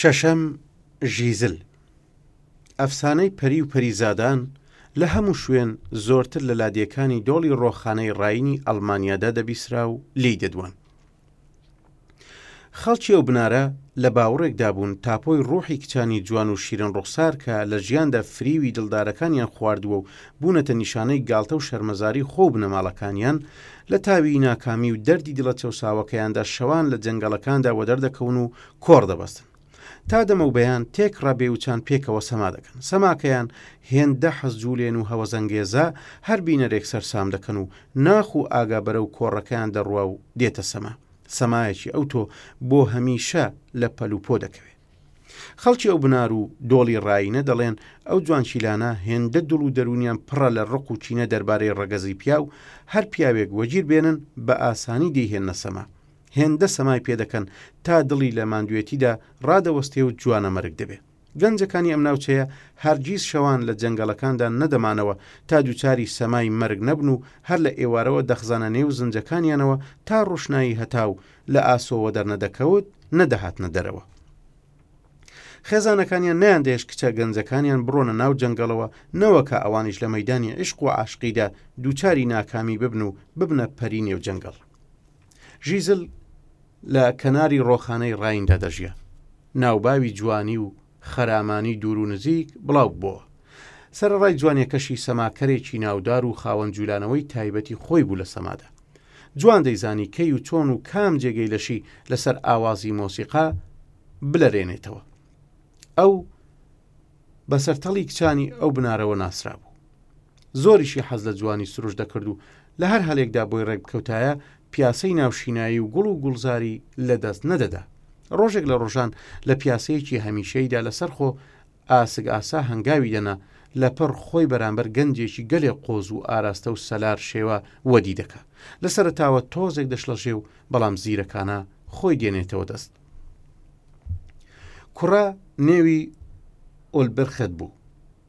شەشەم، ژیزل، ئەفسانەی پەری و پەریزادان لە هەموو شوێن زۆرتر لە لادێکانی دۆڵی ڕۆخانەی ڕاینی ئەڵمانیادا دەبیسرا و لێی دەدوان. خەڵکی ئەو بنارە لە باوڕێکدا بوون تاپۆی ڕوحی کچانی جوان و شیرن ڕوخسار کە لە ژیاندا فریوی دڵدارەکانیان خواردووە و بوونەتە نیشانەی گاڵتە و شەرمەزاری خۆ و بنەماڵەکانیان، لە تاوی ناکامی و دەردی دڵە چەوساوەکەیاندا شەوان لە جەنگەڵەکاندا وەدەردەکەون و کۆڕ دەبەستن تا دەمەوبەیان تێکڕا بێوچان پێکەوە سەما دەکەن، سەماکەیان هێندە حەزجوولێن و هەوەزەنگێزە هەر بینەرێک سەرسام دەکەن و ناخ و ئاگا بەرەو کۆڕەکەیان دەڕوا و دێتە سەما، سەمایەکی ئەوتۆ بۆ هەمیشە لە پەل و پۆ دەکەوێ. خەڵکی ئەو بنار و دۆڵی ڕایینە دەڵێن ئەو جوانچیلانە هێندە دڵ و دەروونیان پڕە لە ڕق و کینە دەربارەی ڕەگەزی پیاو، هەر پیاوێک وەگیر بێنن بە ئاسانی دەیهێننە سەما، هێندە سەمای پێ دەکەن تا دڵی لە ماندوێتیدا ڕادەوەستێ و جوانەمەرگ دەبێ. گەنجەکانی ئەم ناوچەیە هەرگیز شەوان لە جەنگەڵەکاندا نەدەمانەوە تا دووچاری سەمای مەرگ نەبن و هەر لە ئێوارەوە دەخزانە نێو زنجەکانیانەوە تا ڕوشنایی هەتاو لە ئاسۆوە دەرنەدەکەوت نە دەهاتنە دەرەوە. خێزانەکانیان نەیاندەهێشت کچە گەنجەکانیان بڕۆنە ناو جەنگەڵەوە نەوەکا ئەوانیش لە مەیدانی عیشق و عاشقیدا دووچاری ناکامی ببن و ببنە پەری نێو جەنگەڵ. ژیزل لە کەناری ڕۆخانەی ڕایندا دەژیا ناوباوی جوانی و خەرامانی دوور و نزیک بڵاو بووە سەرڕای جوانیەکەشی سەماکەرێکی ناودار و خاوەن جوولانەوەی تایبەتی خۆی بوو لە سەمادا جوان دەیزانی کەی و چۆن و کام جێگەی لەشی لەسەر ئاوازی مۆسیقا بلەرێنێتەوە ئەو بەسەرتەڵی کچانی ئەو بنارەوە ناسرابوو زۆریشی حەز لە جوانی سروشت دەکرد و لە هەر هەلێکدا بۆی ڕێک بکەوتایە پیاسەی ناو شینایی و گوڵ و گوڵزاری لە دەست نەدەدا. ڕۆژێک لە ڕۆژان لە پیاسەیەکی هەمیشەییدا لە سەر خۆ ئاسک ئاسا هەنگاوی دەنا، لە پڕ خۆی بەرامبەر گەنجێکی گەلێ قۆز و ئاراستە و سەلار شێوە وەدی دەکا. لە سەرەتاوە تۆزێک دەشڵەژێ و بەڵام زیرەکانە خۆی دێنێتەوە دەست. کوڕە نێوی ئۆلبرخت بوو.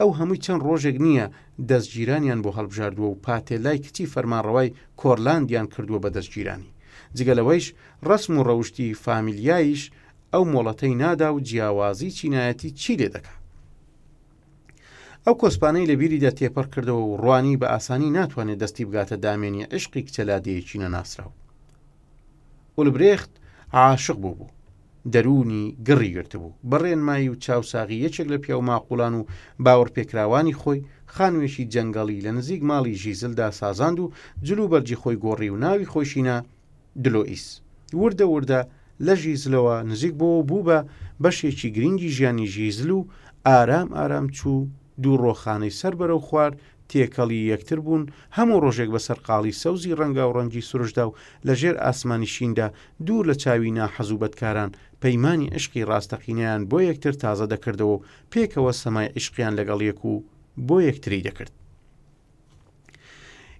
ئەو هەمووی چەند ڕۆژێک نییە دەزگیرانیان بۆ هەڵبژاردووە و پاتێلای کچی فەرمانڕەوای کۆرلاندیان کردووە بە دەزگیرانی. جگە لەوەیش ڕەسم و ڕەوشتی فامیلیایش ئەو مۆڵەتەی نادا و جیاوازی چینایەتی چی لێ دەکا؟ ئەو کۆسپانەی لە بیریدا تێپەڕ کردەوە و ڕوانی بە ئاسانی ناتوانێ دەستی بگاتە دامێنی عیشقی کچە لادێیەکی نەناسراو. ئولبرێخت عاشق بووبوو. دەروونی گڕی گرتبوو. بە ڕێنمایی و چاوساغی یەکێک لە پیاوماقوڵان و باوەڕپێکراوانی خۆی، خانوویەکی جەنگەڵی لە نزیک ماڵی ژیزلدا سازاند و جلوبەرگی خۆی گۆڕی و ناوی خۆیشی نا، دلۆئیس. وردە وردە لە ژیزلەوە نزیک بۆوە و بوو بە بەشێکی گرینگی ژیانی ژیزل و ئارام ئارام چوو دوو ڕۆخانەی سەر بەرەو خوار تێکەڵی یەکتر بوون، هەموو ڕۆژێک بە سەرقاڵی سەوزی ڕەنگاوڕەنگی سروشتدا و لە ژێر ئاسمانی شیندا، دوور لە چاوی ناحەز و بەدکاران، پەیمانی عیشقی ڕاستەقینەیان بۆ یەکتر تازە دەکردەوە و پێکەوە سەمای عیشقیان لەگەڵ یەک و بۆ یەکتری دەکرد.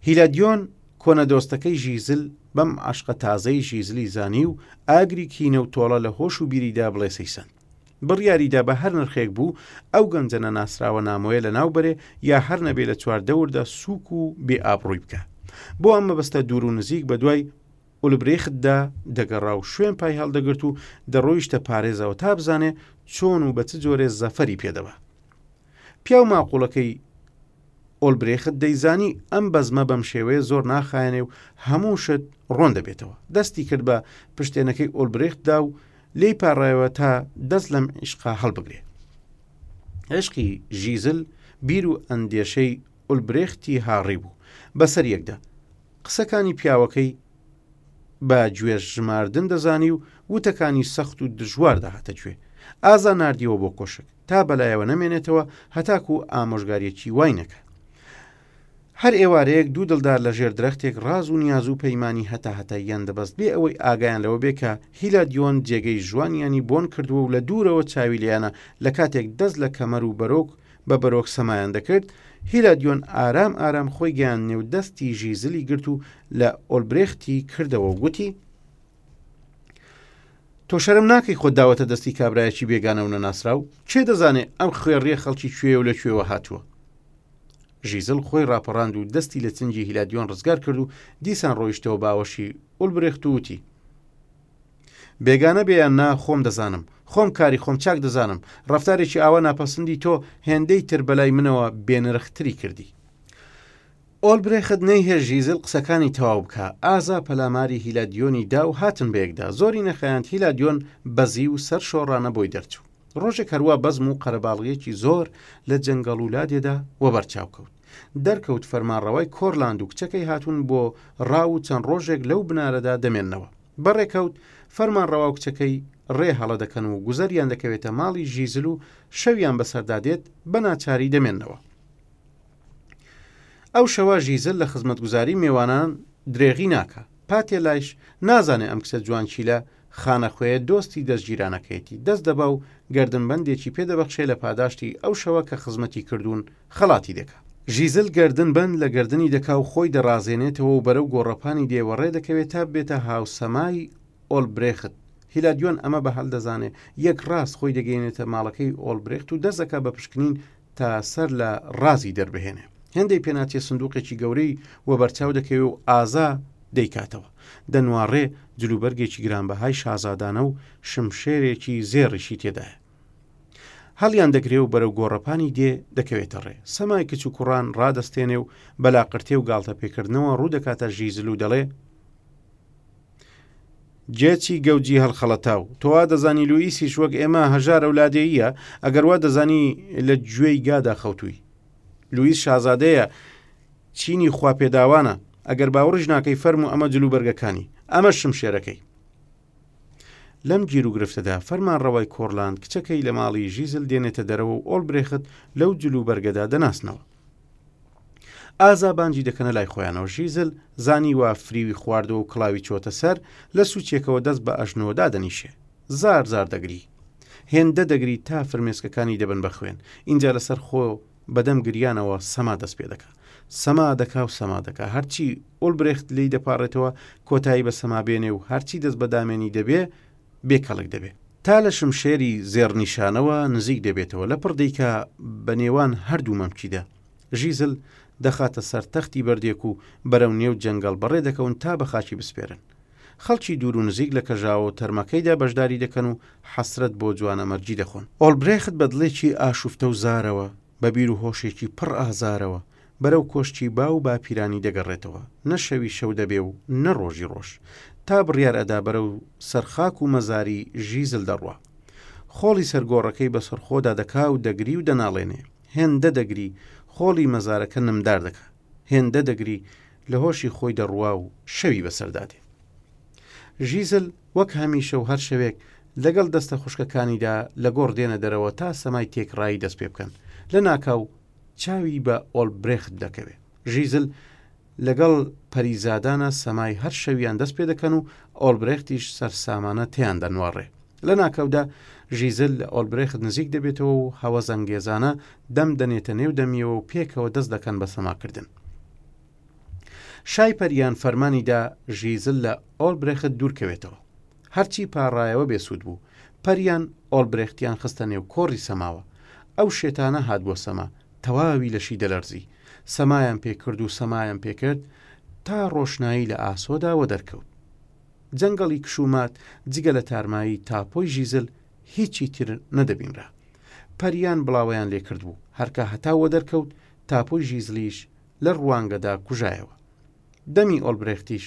هیلادیۆن، کۆنە دۆستەکەی ژیزل، بەم عەشقە تازەی ژیزلی زانی و ئاگری کینە و تۆڵە لە هۆش و بیریدا بڵێسەی سەند. بڕیاریدا بە هەر نرخێک بوو ئەو گەنجە نەناسراوە نامۆیە لە ناو بەرێ یا هەر نەبێ لە چواردەوردا سووک و بێ ئابڕووی بکە بۆ ئەم مەبەستە دوور و نزیک بە دوای ئولبرێختدا دەگەڕا و شوێن پای هەڵدەگرت و دەڕۆیشتە پارێزەوە تا بزانێ چۆن و بە چ جۆرێ زەفەری پێدەبا پیاو ماقوڵەکەی ئۆلبرێخت دەیزانی ئەم بەزمە بەم شێوەیە زۆر ناخایەنێ و هەموو شت ڕۆن دەبێتەوە. دەستی کرد بە پشتێنەکەی ئۆلبرێختدا و لێی پاڕایەوە تا دەست لەم عیشقە هەڵبگرێ. عیشقی ژیزل بیر و ئەندێشەی ئۆلبرێختی هاڕی بوو. بەسەر یەکدا قسەکانی پیاوەکەی بە گوێش ژماردن دەزانی و وتەکانی سەخت و دژوار دەهاتە گوێ. ئازا ناردیەوە بۆ کۆشک. تا بەلایەوە نەمێنێتەوە هەتاکو ئامۆژگاریەکی وای نەکا. هەر ئێوارەیەک دوو دڵدار لە ژێر درەختێک ڕاز و نیاز و پەیمانی هەتاهەتاییان دەبەست بێ ئەوەی ئاگایان لەوە بێ کە هیلادیۆن جێگەی ژوانیانی بۆن کردووە و لە دوورەوە چاوی لێیانە لە کاتێک دەست لە کەمەر و بەرۆک بە بەرۆک سەمایان دەکرد هیلادیۆن ئارام ئارام خۆی گەیاند نێو دەستی ژیزلی گرت و لە ئۆلبرێختی کردەوە و گوتی تۆ شەرم ناکەی خۆ داوەتە دەستی کابراایەکی بێگانە و نەناسراو چێ دەزانێ ئەم خوێڕیە خەڵکی کوێ و لە کوێوە هاتووە ژیزل خۆی ڕاپەڕاند و دەستی لە چنجی هیلادیۆن ڕزگار کرد و دیسان ڕۆیشتەوە باوەشی ئول برێخت وتی بێگانە بێیان نا خۆم دەزانم خۆم کاری خۆم چاک دەزانم ڕفتارێکی ئاوا ناپەسەندی تۆ هێندەی تر بەلای منەوە بێنرختری کردی ئۆلبرێخت نەی هێشت ژیزل قسەکانی تەواو بکا ئازا پەلاماری هیلادیۆنی دا و هاتن بەیەکدا زۆری نەخایاند هیلادیۆن بەزیی و سەر شۆڕانە بۆی دەرچوو ڕۆژێک هەروا بەزم و قەرەباڵغیەکی زۆر لە جەنگەڵ و لادێدا وەبەر چاو کەوت دەرکەوت فەرمانڕەوای کۆرلاند و کچەکەی هاتوون بۆ ڕا و چەند ڕۆژێک لەو بنارەدا دەمێنەوە بەڕێکەوت فەرمانڕەوا و کچەکەی ڕێ هەڵە دەکەن و گوزەریان دەکەوێتە ماڵی ژیزل و شەویان بەسەردا دێت بە ناچاری دەمێنەوە. ئەو شەوە ژیزل لە خزمەتگوزاری مێوانان درێغی ناکا پاتێ لایش نازانێ ئەم کچە جوانکیلە خانەخوێیە دۆستی دەزگیرانەکەیەتی دەست دەبا و گەردنبەندێکی پێ دەبەخشێ لە پاداشتی ئەو شەوە کە خزمەتی کردوون خەڵاتی دەکا. ژیزل گەردنبەند لە گەردنی دەکا و خۆی دەڕازێنێتەوە و بەرەو گۆڕەپانی دێ وەڕێ دەکەوێ تا ببێتە هاوسەمای ئۆلبرێخت هیلادیۆن ئەمە بە هەل دەزانێ یەک ڕاست خۆی دەگەیەنێتە ماڵەکەی ئۆلبرێخت و دەست دەکا بە پشکنین تا سەر لە ڕازی دەربهێنێ هێندەی پێناچێ سندوقێکی گەورەی وە بەرچاو دەکەوێ و ئازا دەیکاتەوە دەنواڕێ جلوبەرگێکی گرانبەهای شازادانە و شمشێرێکی زێڕیشی تێدایە هەڵیان دەگرێ و بەرەو گۆڕەپانی دێ دەکەوێتە ڕێ سەمای کچ و کوڕان ڕادەستێنێ و بەلاقرتێ و گاڵتە پێکردنەوە ڕوو دەکاتە ژیزل و دەڵێ جێچی گەوجی هەڵخەڵەتاو تۆوا دەزانی لوئیسیش وەک ئێمە هەژار ئەو لادێیە ئەگەر وا دەزانی لە گوێی گادا خەوتووی لوئیس شازادەیە چینی خوا پێداوانە ئەگەر باوڕژ ناکەی فەرمو ئەمە جلو بەرگەکانی ئەمە شم شێرەکەی لەم گیر و گرفتەدا فەرمان ڕەوای کۆرلاند کچەکەی لە ماڵی ژیزل دێنێتە دەرەوە و ئۆڵ برێخت لەو جلو بەرگەدا دەناسنەوە ئازا بانگی دەکەنە لای خۆیانەوە ژیزل زانی وا فریوی خواردەوە و کڵاوی چۆتە سەر لە سوچێکەوە دەست بە ئەژنۆ دادەنیشێ زار زار دەگری هێندە دەگری تا فرمێسکەکانی دەبن بە خوێن اینجا لەسەر خۆ بەدەم گریانەوە سەما دەست پێ دەکە سەما دەکا و سەما دەکا هەرچی ئۆل برێخت لی دەپارڕێتەوە کۆتایی بە سەما بێنێ و هەرچی دەست بەدامێنی دەبێ بێ کەڵک دەبێ تا لە شمشێری زێڕنیشانەوە نزیک دەبێتەوە لە پڕدێکا بە نێوان هەردوو مەمکیدا ژیزل دەخاتە سەر تەختی بەردێک و بەرەو نێو جەنگەڵ بەڕێ دەکەون تا بە خاچی بسپێرن خەڵکی دوور و نزیک لە کەژاوە و تەرمەکەیدا بەشداری دەکەن و حەسرەت بۆ جوانە مەرگی دەخۆن ئۆلبرێخت بە دڵێکی ئاشوفتە و زارەوە بە بیر و هۆشێکی پڕ ئازارەوە بەرەو کۆشکی باو و باپیرانی دەگەڕێتەوە، نە شەوی شەو دەبێ و نە ڕۆژی ڕۆژ. تا بڕیار ئەدا بەرەو سەر خاک و مەزاری ژیزل دەڕوا. خۆڵی سەر گۆڕەکەی بە سەر خۆدا دەکا و دەگری و دەناڵێنێ. هێندە دەگری، خۆڵی مەزارەکە نمدار دەکا. هێندە دەگری، لە هۆشی خۆی دەڕوا و. شەوی بە سەردا دێ. ژیزل وەک هەمیشە و هەر شەوێک، لەگەڵ دەستە خوشکەکانیدا لە گۆڕ دێنە دەرەوە تا سەمای تێکڕایی دەست پێ بکەن. لە ناکاو. چاوی بە ئۆلبرێخت دەکەوێ. ژیزل لەگەڵ پەریزادانە سەمای هەر شەویان دەست پێ دەکەن و ئۆلبرێختیش سەرسامانە تێیان دەنواڕێ. لە ناکاودا ژیزل لە ئۆلبرێخت نزیک دەبێتەوە و هەوەزەنگێزانە دەم دەنێتە نێو دەمیەوە و پێکەوە دەست دەکەن بە سەماکردن. شای پەریان فەرمانی دا ژیزل لە ئۆلبرێخت دوور کەوێتەوە. هەرچی پاڕایەوە بێ سوود بوو. پەریان ئۆلبرێختیان خستە نێو کۆڕی سەماوە. ئەو شێتانە هات بۆ سەما. تەواوی لەشی دەلەرزی. سەمایان پێ کرد و سەمایان پێ کرد تا ڕۆشنایی لە ئاسۆدا وەدەرکەوت. جەنگەڵی کش و مات جگە لە تارمایی تاپۆی ژیزل هیچی تر نەدەبینرا. پەریان بڵاوەیان لێ کردبوو. هەرکە هەتاو وەدەرکەوت تاپۆی ژیزلیش لە ڕوانگەدا کوژایەوە. دەمی ئۆلبرێختیش